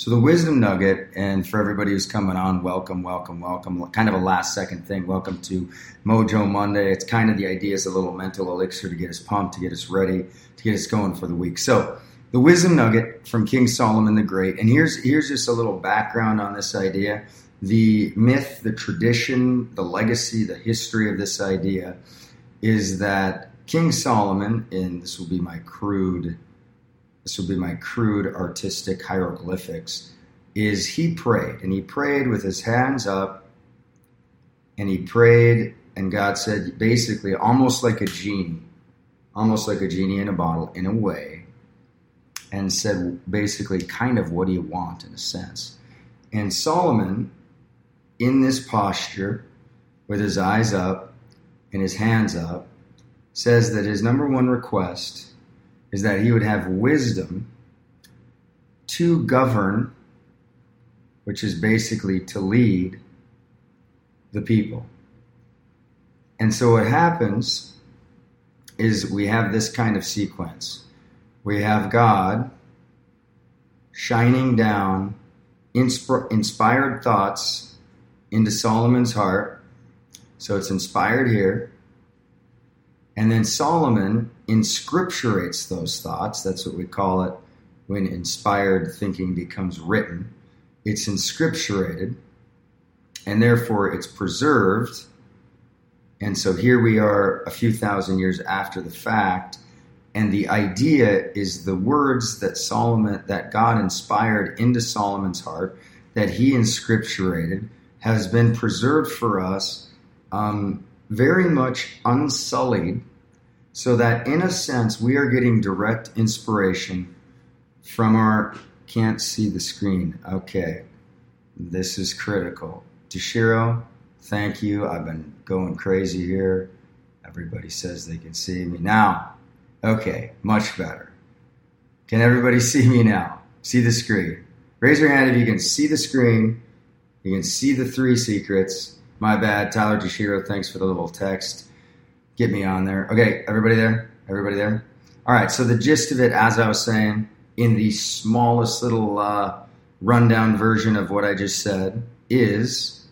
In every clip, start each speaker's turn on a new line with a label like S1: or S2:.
S1: So the wisdom nugget, and for everybody who's coming on, welcome, welcome, welcome. Kind of a last second thing. Welcome to Mojo Monday. It's kind of the idea is a little mental elixir to get us pumped, to get us ready, to get us going for the week. So the wisdom nugget from King Solomon the Great, and here's here's just a little background on this idea. The myth, the tradition, the legacy, the history of this idea is that King Solomon, and this will be my crude this would be my crude artistic hieroglyphics, is he prayed. And he prayed with his hands up, and he prayed, and God said, basically, almost like a genie, almost like a genie in a bottle, in a way, and said, basically, kind of, what do you want, in a sense. And Solomon, in this posture, with his eyes up and his hands up, says that his number one request is that he would have wisdom to govern, which is basically to lead the people. And so what happens is we have this kind of sequence. We have God shining down insp- inspired thoughts into Solomon's heart. So it's inspired here. And then Solomon inscripturates those thoughts. That's what we call it when inspired thinking becomes written. It's inscripturated, and therefore it's preserved. And so here we are a few thousand years after the fact, and the idea is the words that Solomon, that God inspired into Solomon's heart, that he inscripturated, has been preserved for us um, very much unsullied so that in a sense we are getting direct inspiration from our can't see the screen. Okay, this is critical. Toshiro, thank you. I've been going crazy here. Everybody says they can see me now. Okay, much better. Can everybody see me now? See the screen? Raise your hand if you can see the screen. You can see the three secrets. My bad, Tyler Toshiro. Thanks for the little text get me on there. Okay, everybody there? Everybody there? All right, so the gist of it, as I was saying, in the smallest little uh, rundown version of what I just said, is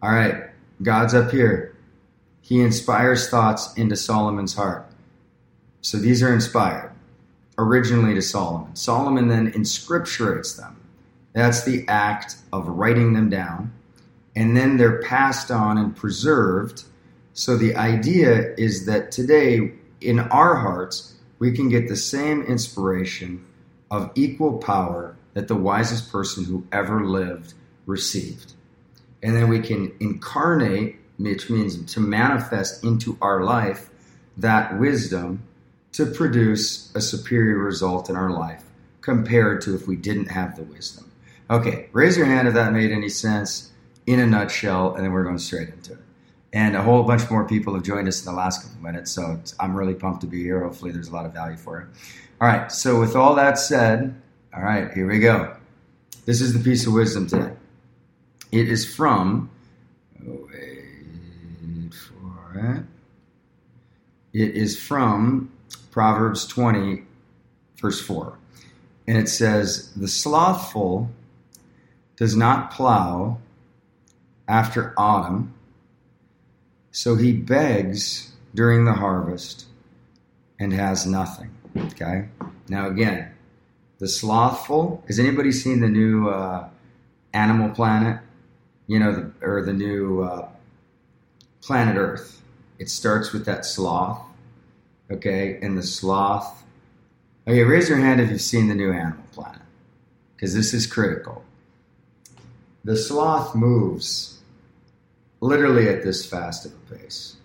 S1: all right, God's up here. He inspires thoughts into Solomon's heart. So these are inspired originally to Solomon. Solomon then inscripturates them. That's the act of writing them down. And then they're passed on and preserved so the idea is that today, in our hearts, we can get the same inspiration of equal power that the wisest person who ever lived received. And then we can incarnate, which means to manifest into our life that wisdom to produce a superior result in our life compared to if we didn't have the wisdom. Okay, raise your hand if that made any sense in a nutshell, and then we're going straight into it and a whole bunch more people have joined us in the last couple minutes. So I'm really pumped to be here. Hopefully, there's a lot of value for it. All right. So with all that said, all right, here we go. This is the piece of wisdom today. It is from. Oh, wait for it. It is from Proverbs 20, verse 4. And it says, The slothful does not plow after autumn so he begs during the harvest and has nothing. Okay? Now, again, the slothful. Has anybody seen the new uh, Animal Planet? You know, the, or the new uh, Planet Earth. It starts with that sloth. Okay? And the sloth. Okay, raise your hand if you've seen the new Animal Planet, because this is critical. The sloth moves literally at this fast of a pace.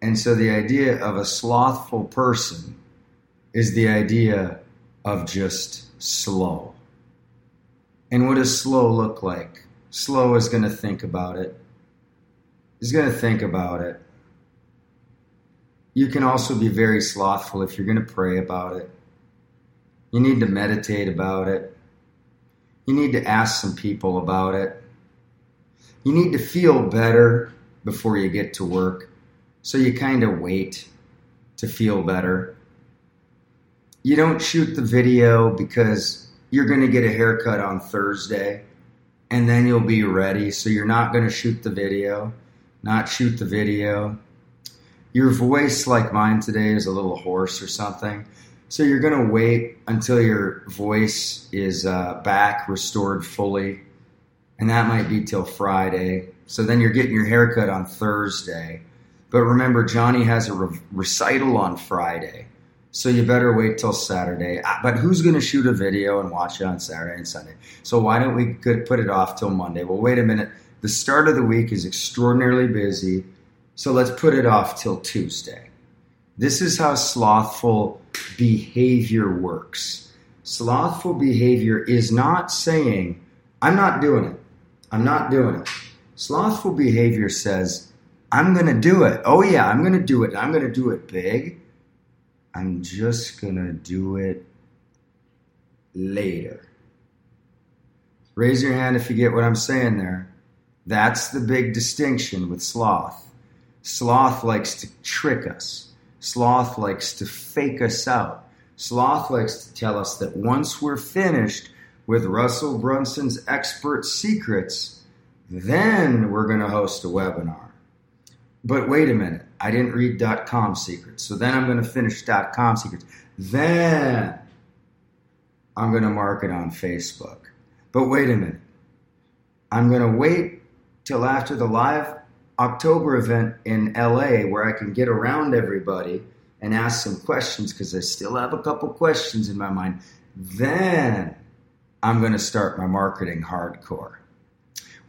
S1: And so the idea of a slothful person is the idea of just slow. And what does slow look like? Slow is going to think about it. Is going to think about it. You can also be very slothful if you're going to pray about it. You need to meditate about it. You need to ask some people about it. You need to feel better before you get to work. So you kind of wait to feel better. you don't shoot the video because you're going to get a haircut on Thursday and then you'll be ready. So you're not going to shoot the video, not shoot the video. Your voice, like mine today, is a little hoarse or something. So you're going to wait until your voice is uh, back, restored fully. And that might be till Friday. So then you're getting your haircut on Thursday. But remember, Johnny has a re- recital on Friday. So you better wait till Saturday. But who's going to shoot a video and watch it on Saturday and Sunday? So why don't we put it off till Monday? Well, wait a minute. The start of the week is extraordinarily busy. So let's put it off till Tuesday. This is how slothful behavior works. Slothful behavior is not saying, I'm not doing it. I'm not doing it. Slothful behavior says, I'm going to do it. Oh, yeah, I'm going to do it. I'm going to do it big. I'm just going to do it later. Raise your hand if you get what I'm saying there. That's the big distinction with sloth. Sloth likes to trick us. Sloth likes to fake us out. Sloth likes to tell us that once we're finished with Russell Brunson's expert secrets, then we're going to host a webinar. But wait a minute, I didn't read .com secrets. So then I'm going to finish .com secrets. Then I'm going to market on Facebook. But wait a minute. I'm going to wait till after the live October event in LA where I can get around everybody and ask some questions because I still have a couple questions in my mind. Then I'm going to start my marketing hardcore.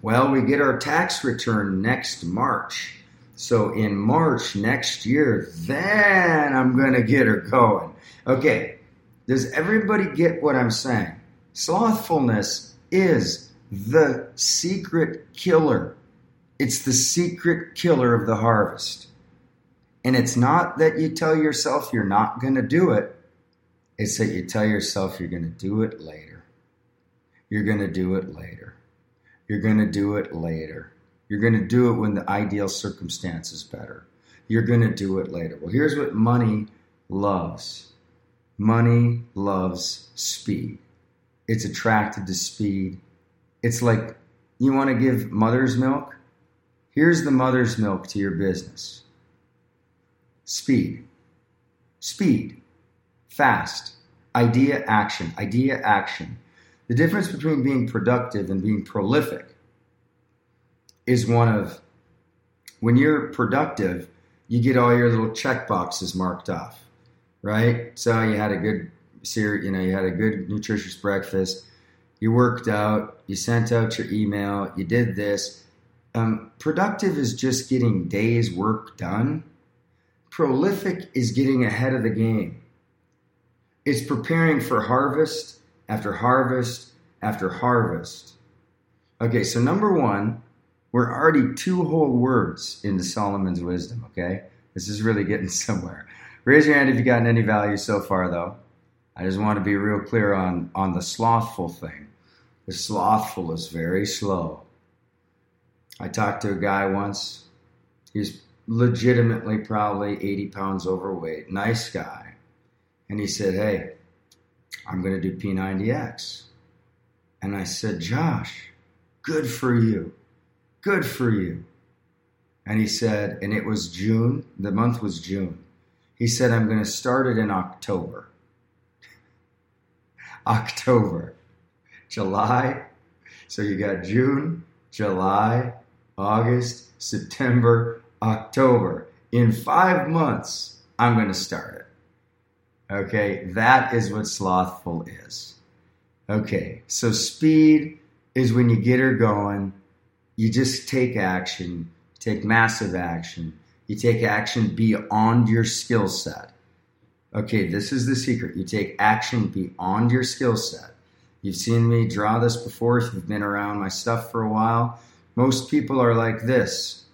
S1: Well, we get our tax return next March. So in March next year, then I'm going to get her going. Okay, does everybody get what I'm saying? Slothfulness is the secret killer. It's the secret killer of the harvest. And it's not that you tell yourself you're not going to do it, it's that you tell yourself you're going to do it later. You're going to do it later. You're going to do it later. You're going to do it when the ideal circumstance is better. You're going to do it later. Well, here's what money loves money loves speed. It's attracted to speed. It's like you want to give mother's milk. Here's the mother's milk to your business speed. Speed. Fast. Idea action. Idea action. The difference between being productive and being prolific is one of when you're productive, you get all your little check boxes marked off, right? So you had a good you know, you had a good nutritious breakfast, you worked out, you sent out your email, you did this. Um, productive is just getting days work done. Prolific is getting ahead of the game. It's preparing for harvest after harvest after harvest. Okay, so number one, we're already two whole words into Solomon's wisdom, okay? This is really getting somewhere. Raise your hand if you've gotten any value so far, though. I just want to be real clear on, on the slothful thing. The slothful is very slow. I talked to a guy once. He's legitimately probably 80 pounds overweight. Nice guy. And he said, Hey, I'm going to do P90X. And I said, Josh, good for you. Good for you. And he said, and it was June, the month was June. He said, I'm going to start it in October. October, July. So you got June, July, August, September, October. In five months, I'm going to start it. Okay, that is what slothful is. Okay, so speed is when you get her going, you just take action, take massive action. You take action beyond your skill set. Okay, this is the secret. You take action beyond your skill set. You've seen me draw this before if you've been around my stuff for a while. Most people are like this.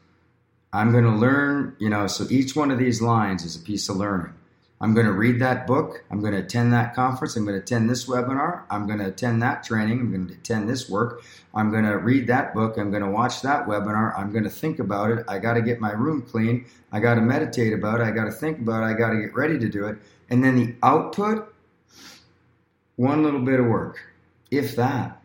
S1: I'm going to learn, you know, so each one of these lines is a piece of learning. I'm going to read that book. I'm going to attend that conference. I'm going to attend this webinar. I'm going to attend that training. I'm going to attend this work. I'm going to read that book. I'm going to watch that webinar. I'm going to think about it. I got to get my room clean. I got to meditate about it. I got to think about it. I got to get ready to do it. And then the output one little bit of work, if that.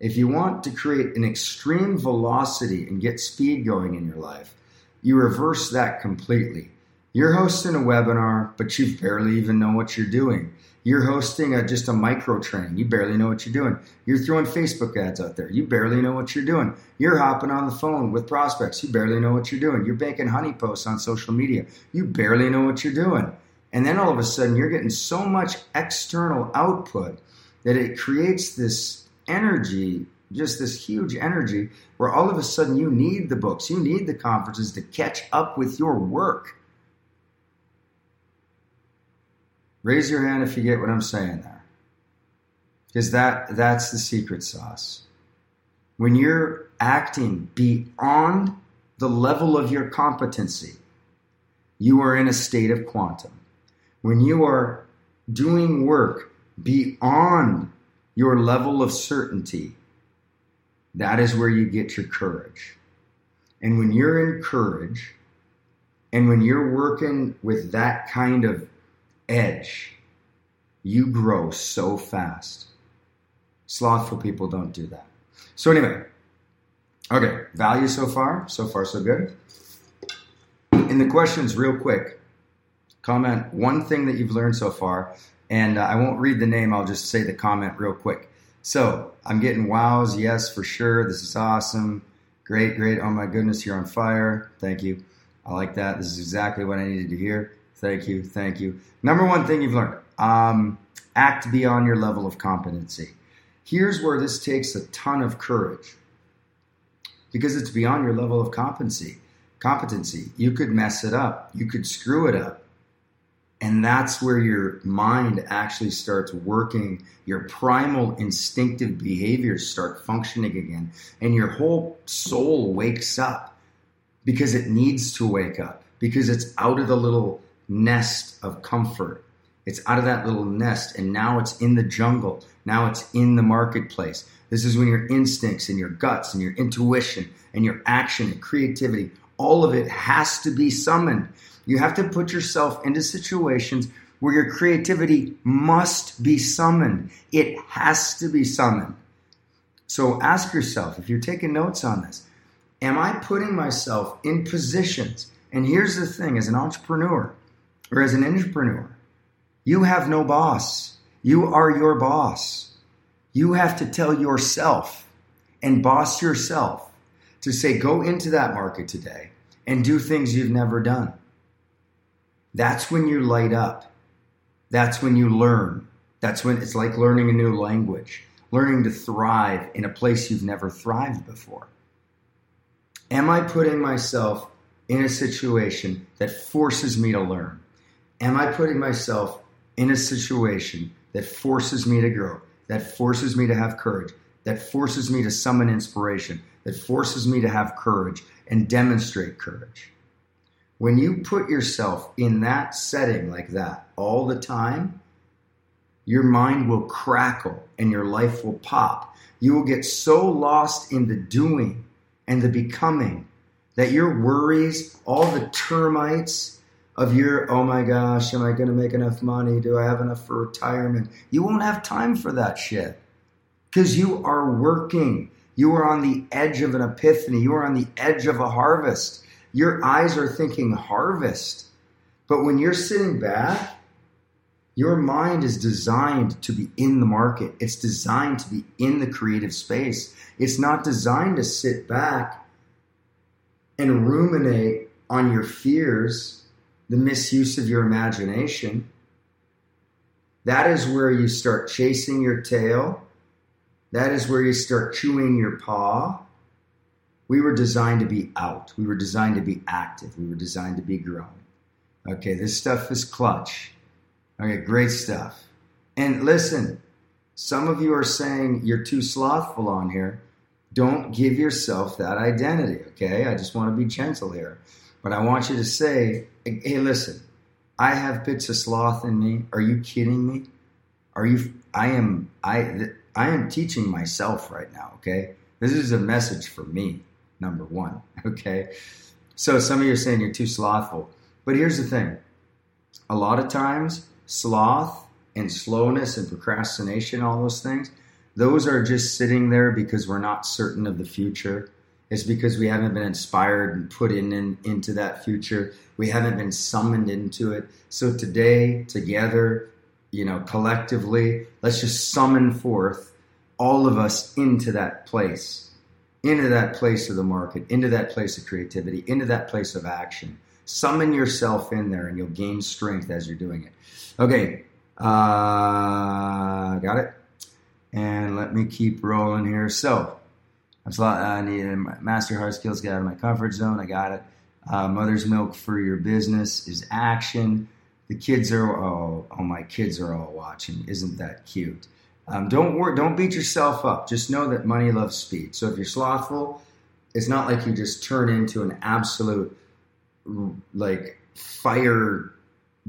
S1: If you want to create an extreme velocity and get speed going in your life, you reverse that completely. You're hosting a webinar, but you barely even know what you're doing. You're hosting a, just a micro training. You barely know what you're doing. You're throwing Facebook ads out there. You barely know what you're doing. You're hopping on the phone with prospects. You barely know what you're doing. You're making honey posts on social media. You barely know what you're doing. And then all of a sudden, you're getting so much external output that it creates this energy, just this huge energy, where all of a sudden you need the books, you need the conferences to catch up with your work. Raise your hand if you get what I'm saying there. Because that, that's the secret sauce. When you're acting beyond the level of your competency, you are in a state of quantum. When you are doing work beyond your level of certainty, that is where you get your courage. And when you're in courage, and when you're working with that kind of edge, you grow so fast. Slothful people don't do that. So, anyway, okay, value so far? So far, so good. In the questions, real quick, comment one thing that you've learned so far, and uh, I won't read the name, I'll just say the comment real quick. So, I'm getting wows, yes, for sure. This is awesome. Great, great. Oh my goodness, you're on fire. Thank you. I like that. This is exactly what I needed to hear. Thank you. Thank you. Number one thing you've learned um, act beyond your level of competency. Here's where this takes a ton of courage because it's beyond your level of competency. Competency. You could mess it up. You could screw it up. And that's where your mind actually starts working. Your primal instinctive behaviors start functioning again. And your whole soul wakes up because it needs to wake up, because it's out of the little nest of comfort. It's out of that little nest, and now it's in the jungle. Now it's in the marketplace. This is when your instincts and your guts and your intuition and your action and creativity, all of it has to be summoned. You have to put yourself into situations where your creativity must be summoned. It has to be summoned. So ask yourself if you're taking notes on this, am I putting myself in positions? And here's the thing as an entrepreneur, or as an entrepreneur, you have no boss. You are your boss. You have to tell yourself and boss yourself to say, go into that market today and do things you've never done. That's when you light up. That's when you learn. That's when it's like learning a new language, learning to thrive in a place you've never thrived before. Am I putting myself in a situation that forces me to learn? Am I putting myself in a situation that forces me to grow, that forces me to have courage, that forces me to summon inspiration, that forces me to have courage and demonstrate courage? When you put yourself in that setting like that all the time, your mind will crackle and your life will pop. You will get so lost in the doing and the becoming that your worries, all the termites, of your, oh my gosh, am I going to make enough money? Do I have enough for retirement? You won't have time for that shit because you are working. You are on the edge of an epiphany. You are on the edge of a harvest. Your eyes are thinking harvest. But when you're sitting back, your mind is designed to be in the market. It's designed to be in the creative space. It's not designed to sit back and ruminate on your fears the misuse of your imagination. That is where you start chasing your tail. That is where you start chewing your paw. We were designed to be out. We were designed to be active. We were designed to be growing. Okay, this stuff is clutch. Okay, great stuff. And listen, some of you are saying you're too slothful on here. Don't give yourself that identity, okay? I just want to be gentle here. But I want you to say, hey, listen, I have bits of sloth in me. Are you kidding me? Are you? I am. I. I am teaching myself right now. Okay, this is a message for me. Number one. Okay, so some of you are saying you're too slothful, but here's the thing: a lot of times, sloth and slowness and procrastination, all those things, those are just sitting there because we're not certain of the future. It's because we haven't been inspired and put in, in into that future. We haven't been summoned into it. So today, together, you know, collectively, let's just summon forth all of us into that place, into that place of the market, into that place of creativity, into that place of action. Summon yourself in there and you'll gain strength as you're doing it. Okay, uh, got it? And let me keep rolling here. So, I need a master hard skills, get out of my comfort zone. I got it. Uh, mother's milk for your business is action. The kids are all, oh my kids are all watching. Isn't that cute? Um, don't worry, don't beat yourself up. Just know that money loves speed. So if you're slothful, it's not like you just turn into an absolute like fire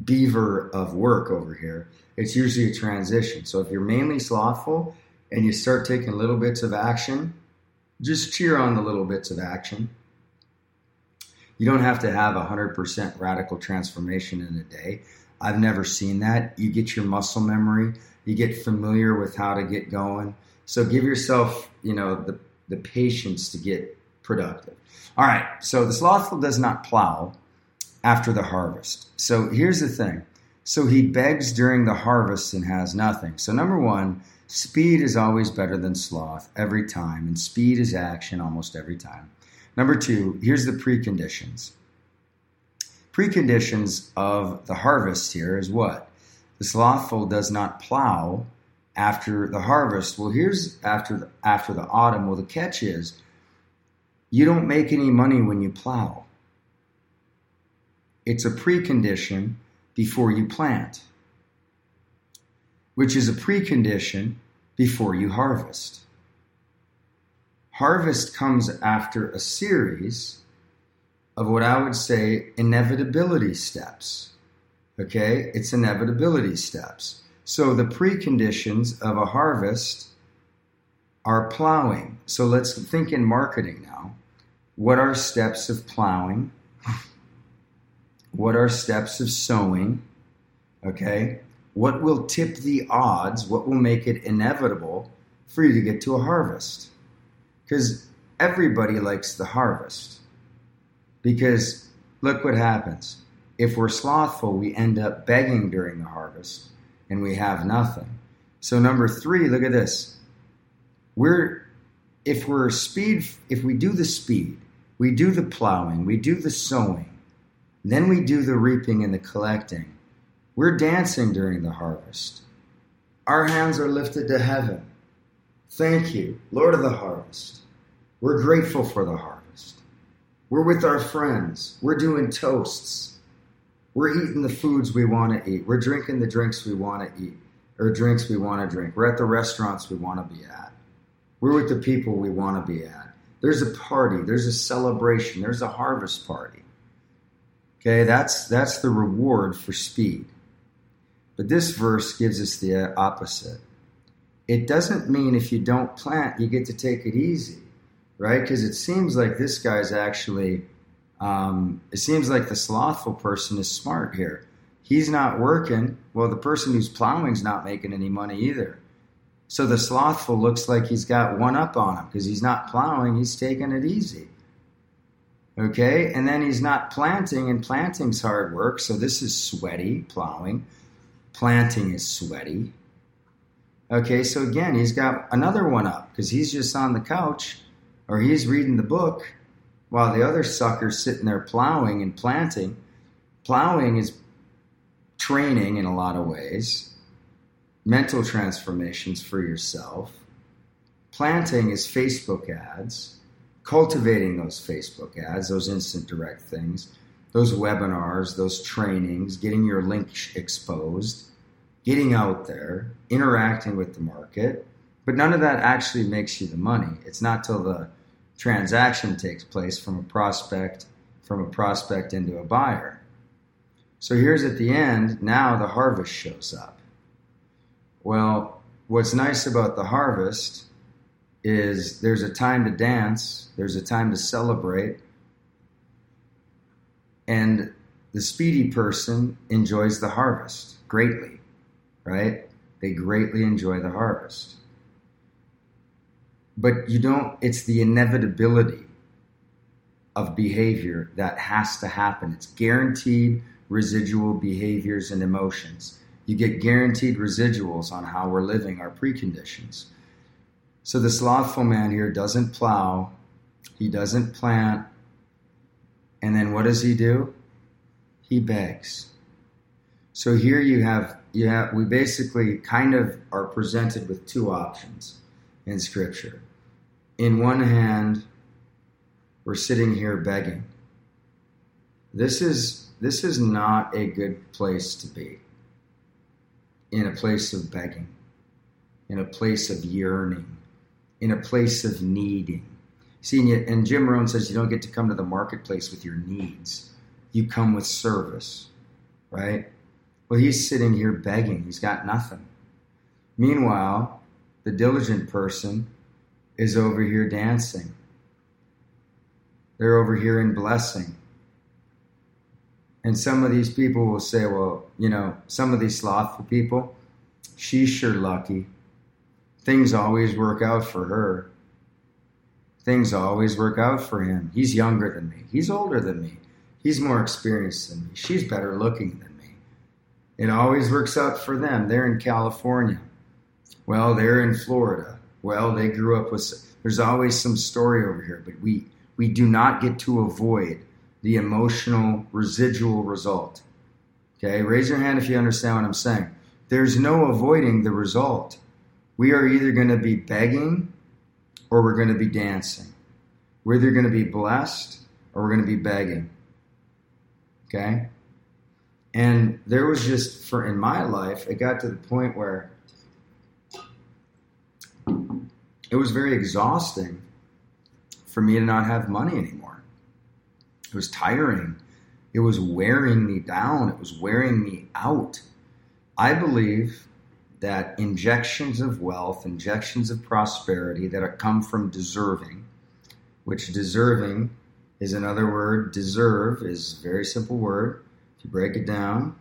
S1: beaver of work over here. It's usually a transition. So if you're mainly slothful and you start taking little bits of action, just cheer on the little bits of action. You don't have to have a 100% radical transformation in a day. I've never seen that. You get your muscle memory, you get familiar with how to get going. So give yourself, you know, the, the patience to get productive. All right, so the slothful does not plow after the harvest. So here's the thing. So he begs during the harvest and has nothing. So number one, speed is always better than sloth every time, and speed is action almost every time. Number two, here's the preconditions. Preconditions of the harvest here is what? The slothful does not plow after the harvest. Well, here's after the, after the autumn. Well, the catch is you don't make any money when you plow. It's a precondition before you plant, which is a precondition before you harvest. Harvest comes after a series of what I would say inevitability steps. Okay, it's inevitability steps. So the preconditions of a harvest are plowing. So let's think in marketing now. What are steps of plowing? What are steps of sowing? Okay, what will tip the odds? What will make it inevitable for you to get to a harvest? Because everybody likes the harvest. Because look what happens. If we're slothful, we end up begging during the harvest and we have nothing. So number 3, look at this. We're if we're speed if we do the speed, we do the plowing, we do the sowing, then we do the reaping and the collecting. We're dancing during the harvest. Our hands are lifted to heaven. Thank you, Lord of the harvest. We're grateful for the harvest. We're with our friends. We're doing toasts. We're eating the foods we want to eat. We're drinking the drinks we want to eat or drinks we want to drink. We're at the restaurants we want to be at. We're with the people we want to be at. There's a party, there's a celebration, there's a harvest party. Okay, that's that's the reward for speed. But this verse gives us the opposite it doesn't mean if you don't plant, you get to take it easy, right? Because it seems like this guy's actually, um, it seems like the slothful person is smart here. He's not working. Well, the person who's plowing's not making any money either. So the slothful looks like he's got one up on him because he's not plowing, he's taking it easy. Okay, and then he's not planting, and planting's hard work. So this is sweaty plowing. Planting is sweaty. Okay, so again, he's got another one up because he's just on the couch or he's reading the book while the other sucker's sitting there plowing and planting. Plowing is training in a lot of ways, mental transformations for yourself. Planting is Facebook ads, cultivating those Facebook ads, those instant direct things, those webinars, those trainings, getting your link exposed getting out there, interacting with the market, but none of that actually makes you the money. It's not till the transaction takes place from a prospect from a prospect into a buyer. So here's at the end, now the harvest shows up. Well, what's nice about the harvest is there's a time to dance, there's a time to celebrate, and the speedy person enjoys the harvest greatly. right? They greatly enjoy the harvest. But you don't, it's the inevitability of behavior that has to happen. It's guaranteed residual behaviors and emotions. You get guaranteed residuals on how we're living, our preconditions. So the slothful man here doesn't plow, he doesn't plant, and then what does he do? He begs. So here you have you have we basically kind of are presented with two options in scripture. In one hand, we're sitting here begging. This is this is not a good place to be. In a place of begging, in a place of yearning, in a place of needing. See, and Jim Rohn says you don't get to come to the marketplace with your needs. You come with service, right? Well, he's sitting here begging. He's got nothing. Meanwhile, the diligent person is over here dancing. They're over here in blessing. And some of these people will say, well, you know, some of these slothful people, she's sure lucky. Things always work out for her. Things always work out for him. He's younger than me. He's older than me. He's more experienced than me. She's better looking than me. It always works out for them. They're in California. Well, they're in Florida. Well, they grew up with. There's always some story over here, but we we do not get to avoid the emotional residual result. Okay, raise your hand if you understand what I'm saying. There's no avoiding the result. We are either going to be begging or we're going to be dancing. We're either going to be blessed or we're going to be begging. Okay? And there was just, for in my life, it got to the point where it was very exhausting for me to not have money anymore. It was tiring. It was wearing me down. It was wearing me out. I believe that injections of wealth, injections of prosperity that come from deserving, which deserving is another word. Deserve is a very simple word. If you break it down,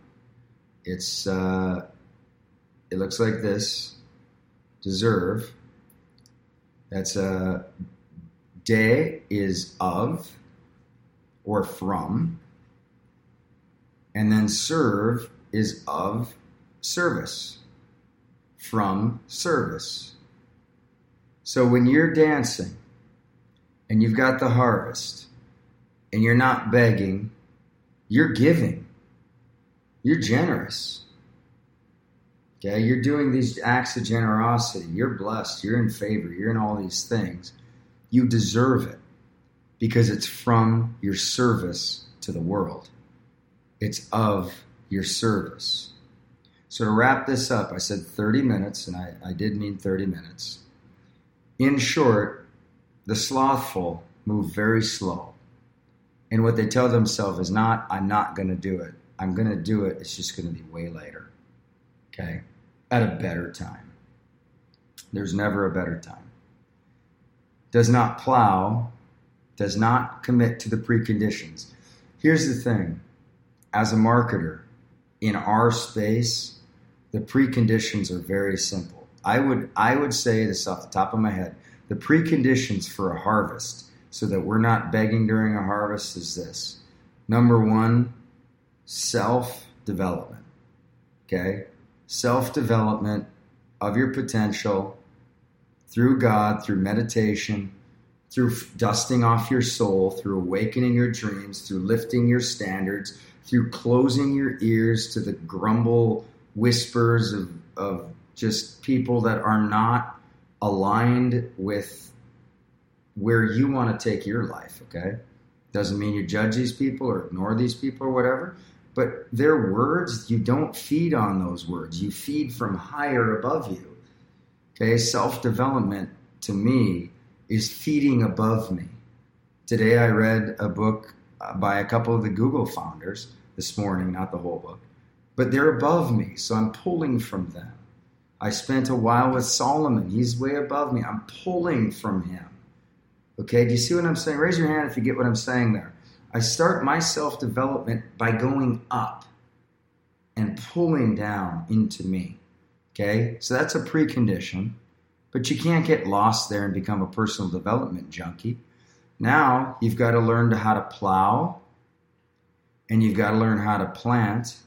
S1: it's uh, it looks like this. Deserve. That's a De is of or from, and then serve is of service, from service. So when you're dancing and you've got the harvest and you're not begging, you're giving, you're generous. Okay, you're doing these acts of generosity. You're blessed. You're in favor. You're in all these things. You deserve it because it's from your service to the world. It's of your service. So, to wrap this up, I said 30 minutes, and I, I did mean 30 minutes. In short, the slothful move very slow. And what they tell themselves is not, I'm not going to do it. I'm going to do it. It's just going to be way later. Okay? At a better time. There's never a better time does not plow, does not commit to the preconditions. Here's the thing as a marketer, in our space, the preconditions are very simple. I would I would say this off the top of my head. The preconditions for a harvest, so that we're not begging during a harvest, is this. Number one, self development. Okay? Self development of your potential through God, through meditation, through dusting off your soul, through awakening your dreams, through lifting your standards, through closing your ears to the grumble whispers of, of just people that are not aligned with where you want to take your life, okay? Doesn't mean you judge these people or ignore these people or whatever, but their words, you don't feed on those words. You feed from higher above you. Okay, self development to me is feeding above me. Today I read a book uh, by a couple of the Google founders this morning, not the whole book, but they're above me, so I'm pulling from them. I spent a while with Solomon. He's way above me. I'm pulling from him. Okay, do you see what I'm saying? Raise your hand if you get what I'm saying there. I start my self development by going up and pulling down into me. Okay, so that's a precondition, but you can't get lost there and become a personal development junkie. Now you've got to learn how to plow and you've got to learn how to plant.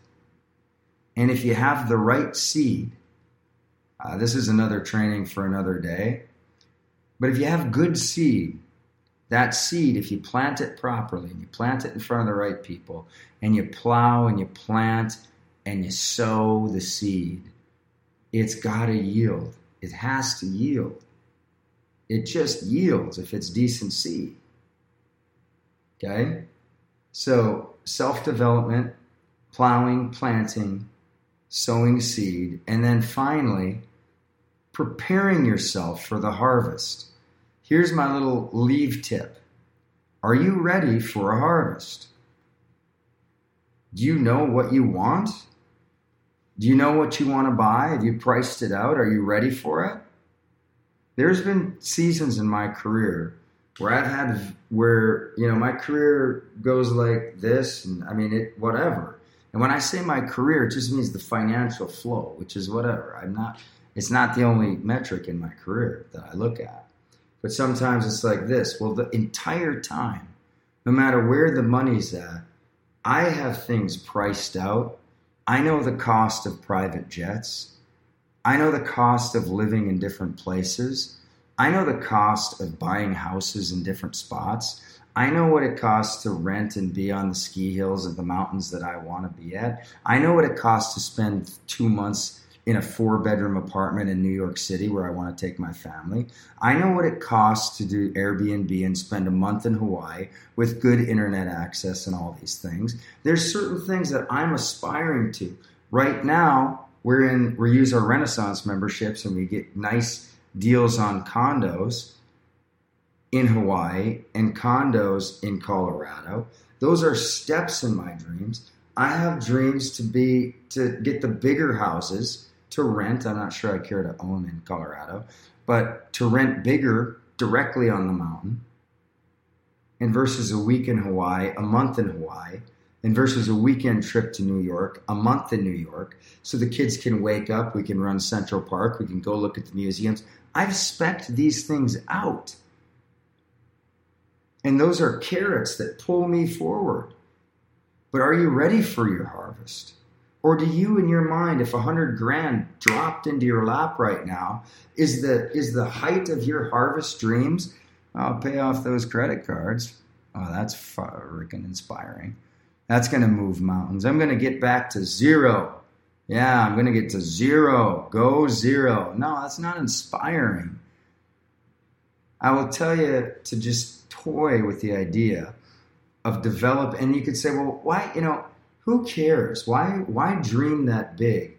S1: And if you have the right seed, uh, this is another training for another day. But if you have good seed, that seed, if you plant it properly and you plant it in front of the right people and you plow and you plant and you sow the seed, it's got to yield. It has to yield. It just yields if it's decent seed. Okay? So, self development, plowing, planting, sowing seed, and then finally, preparing yourself for the harvest. Here's my little leave tip Are you ready for a harvest? Do you know what you want? Do you know what you want to buy? Have you priced it out? Are you ready for it? There's been seasons in my career where I've had where you know my career goes like this, and I mean it whatever. And when I say my career, it just means the financial flow, which is whatever. I'm not. It's not the only metric in my career that I look at. But sometimes it's like this. Well, the entire time, no matter where the money's at, I have things priced out I know the cost of private jets. I know the cost of living in different places. I know the cost of buying houses in different spots. I know what it costs to rent and be on the ski hills of the mountains that I want to be at. I know what it costs to spend two months in a four bedroom apartment in New York City where I want to take my family. I know what it costs to do Airbnb and spend a month in Hawaii with good internet access and all these things. There's certain things that I'm aspiring to. Right now, we're in we use our Renaissance memberships and we get nice deals on condos in Hawaii and condos in Colorado. Those are steps in my dreams. I have dreams to be to get the bigger houses to rent. I'm not sure I care to own in Colorado, but to rent bigger directly on the mountain, and versus a week in Hawaii, a month in Hawaii, and versus a weekend trip to New York, a month in New York, so the kids can wake up, we can run Central Park, we can go look at the museums. I've specced these things out. And those are carrots that pull me forward. But are you ready for your harvest? Or do you, in your mind, if a hundred grand dropped into your lap right now, is the is the height of your harvest dreams? I'll pay off those credit cards. Oh, that's freaking inspiring. That's going to move mountains. I'm going to get back to zero. Yeah, I'm going to get to zero. Go zero. No, that's not inspiring. I will tell you to just toy with the idea of develop. And you could say, well, why, you know, who cares? Why why dream that big?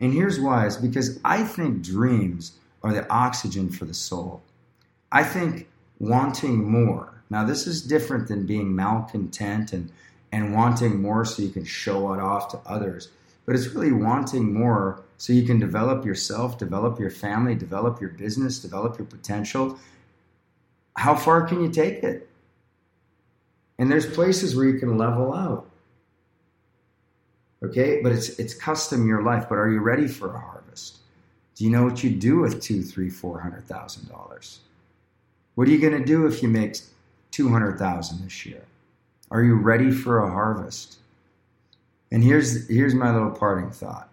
S1: And here's why: it's because I think dreams are the oxygen for the soul. I think wanting more. Now this is different than being malcontent and and wanting more so you can show it off to others. But it's really wanting more so you can develop yourself, develop your family, develop your business, develop your potential. How far can you take it? And there's places where you can level out. Okay, but it's it's custom your life. But are you ready for a harvest? Do you know what you do with two, three, four hundred thousand dollars? What are you going to do if you make two hundred thousand this year? Are you ready for a harvest? And here's here's my little parting thought.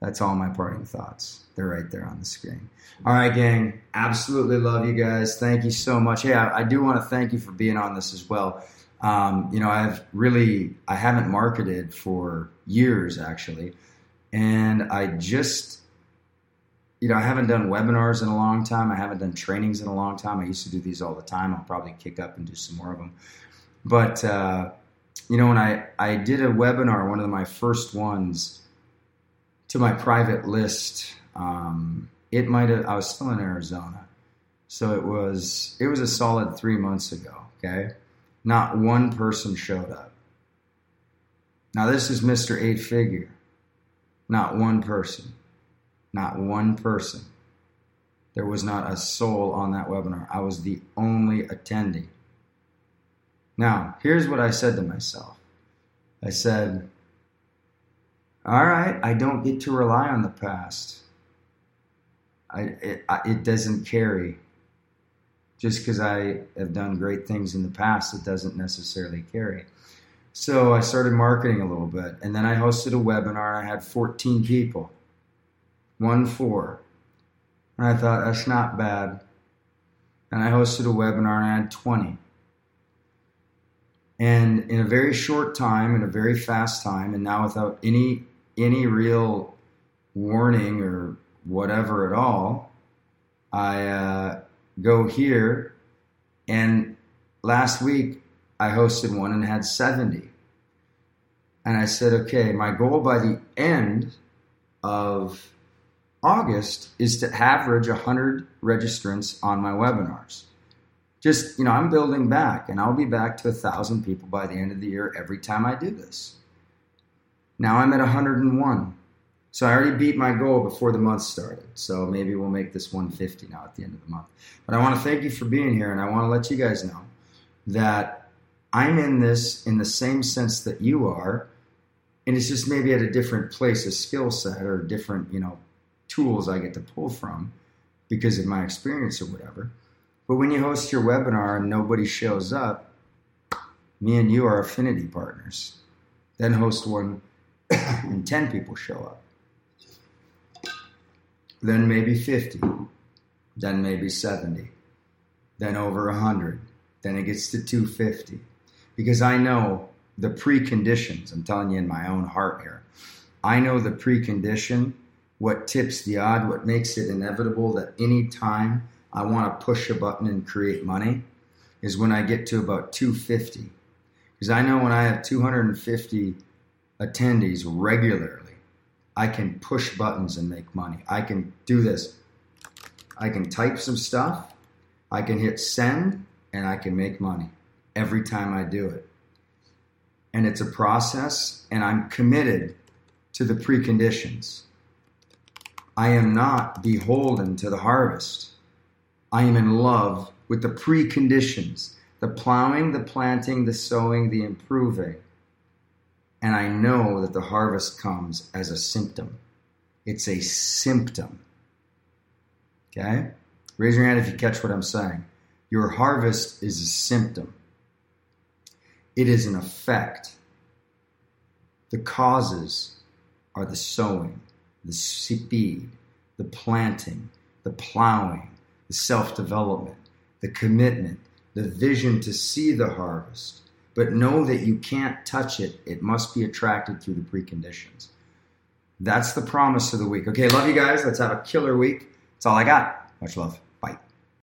S1: That's all my parting thoughts. They're right there on the screen. All right, gang. Absolutely love you guys. Thank you so much. Hey, I, I do want to thank you for being on this as well. Um, you know, I've really I haven't marketed for years actually, and I just you know I haven't done webinars in a long time. I haven't done trainings in a long time. I used to do these all the time. I'll probably kick up and do some more of them. But uh, you know, when I I did a webinar, one of my first ones to my private list. Um, it might have I was still in Arizona, so it was it was a solid three months ago. Okay not one person showed up. Now, this is Mr. Eight Figure. Not one person. Not one person. There was not a soul on that webinar. I was the only attendee. Now, here's what I said to myself I said, All right, I don't get to rely on the past. I, it, it doesn't carry. Just because I have done great things in the past, it doesn't necessarily carry. So I started marketing a little bit, and then I hosted a webinar. I had 14 people, one four, and I thought that's not bad. And I hosted a webinar, and I had 20. And in a very short time, in a very fast time, and now without any any real warning or whatever at all, I uh, go here. And last week I hosted one and had 70. And I said, okay, my goal by the end of August is to average 100 registrants on my webinars. Just, you know, I'm building back and I'll be back to a 1,000 people by the end of the year every time I do this. Now I'm at 101. So I already beat my goal before the month started. So maybe we'll make this 150 now at the end of the month. But I want to thank you for being here and I want to let you guys know that I'm in this in the same sense that you are. And it's just maybe at a different place, a skill set or different, you know, tools I get to pull from because of my experience or whatever. But when you host your webinar and nobody shows up, me and you are affinity partners. Then host one and 10 people show up. Then maybe 50. Then maybe 70. Then over 100. Then it gets to 250. Because I know the preconditions. I'm telling you in my own heart here. I know the precondition, what tips the odd, what makes it inevitable that any time I want to push a button and create money is when I get to about 250. Because I know when I have 250 attendees regularly, I can push buttons and make money. I can do this. I can type some stuff, I can hit send, and I can make money every time I do it. And it's a process, and I'm committed to the preconditions. I am not beholden to the harvest. I am in love with the preconditions the plowing, the planting, the sowing, the improving and I know that the harvest comes as a symptom. It's a symptom. Okay? Raise your hand if you catch what I'm saying. Your harvest is a symptom, it is an effect. The causes are the sowing, the speed, the planting, the plowing, the self development, the commitment, the vision to see the harvest, but know that you can't touch it. It must be attracted through the preconditions. That's the promise of the week. Okay, love you guys. Let's have a killer week. That's all I got. Much love.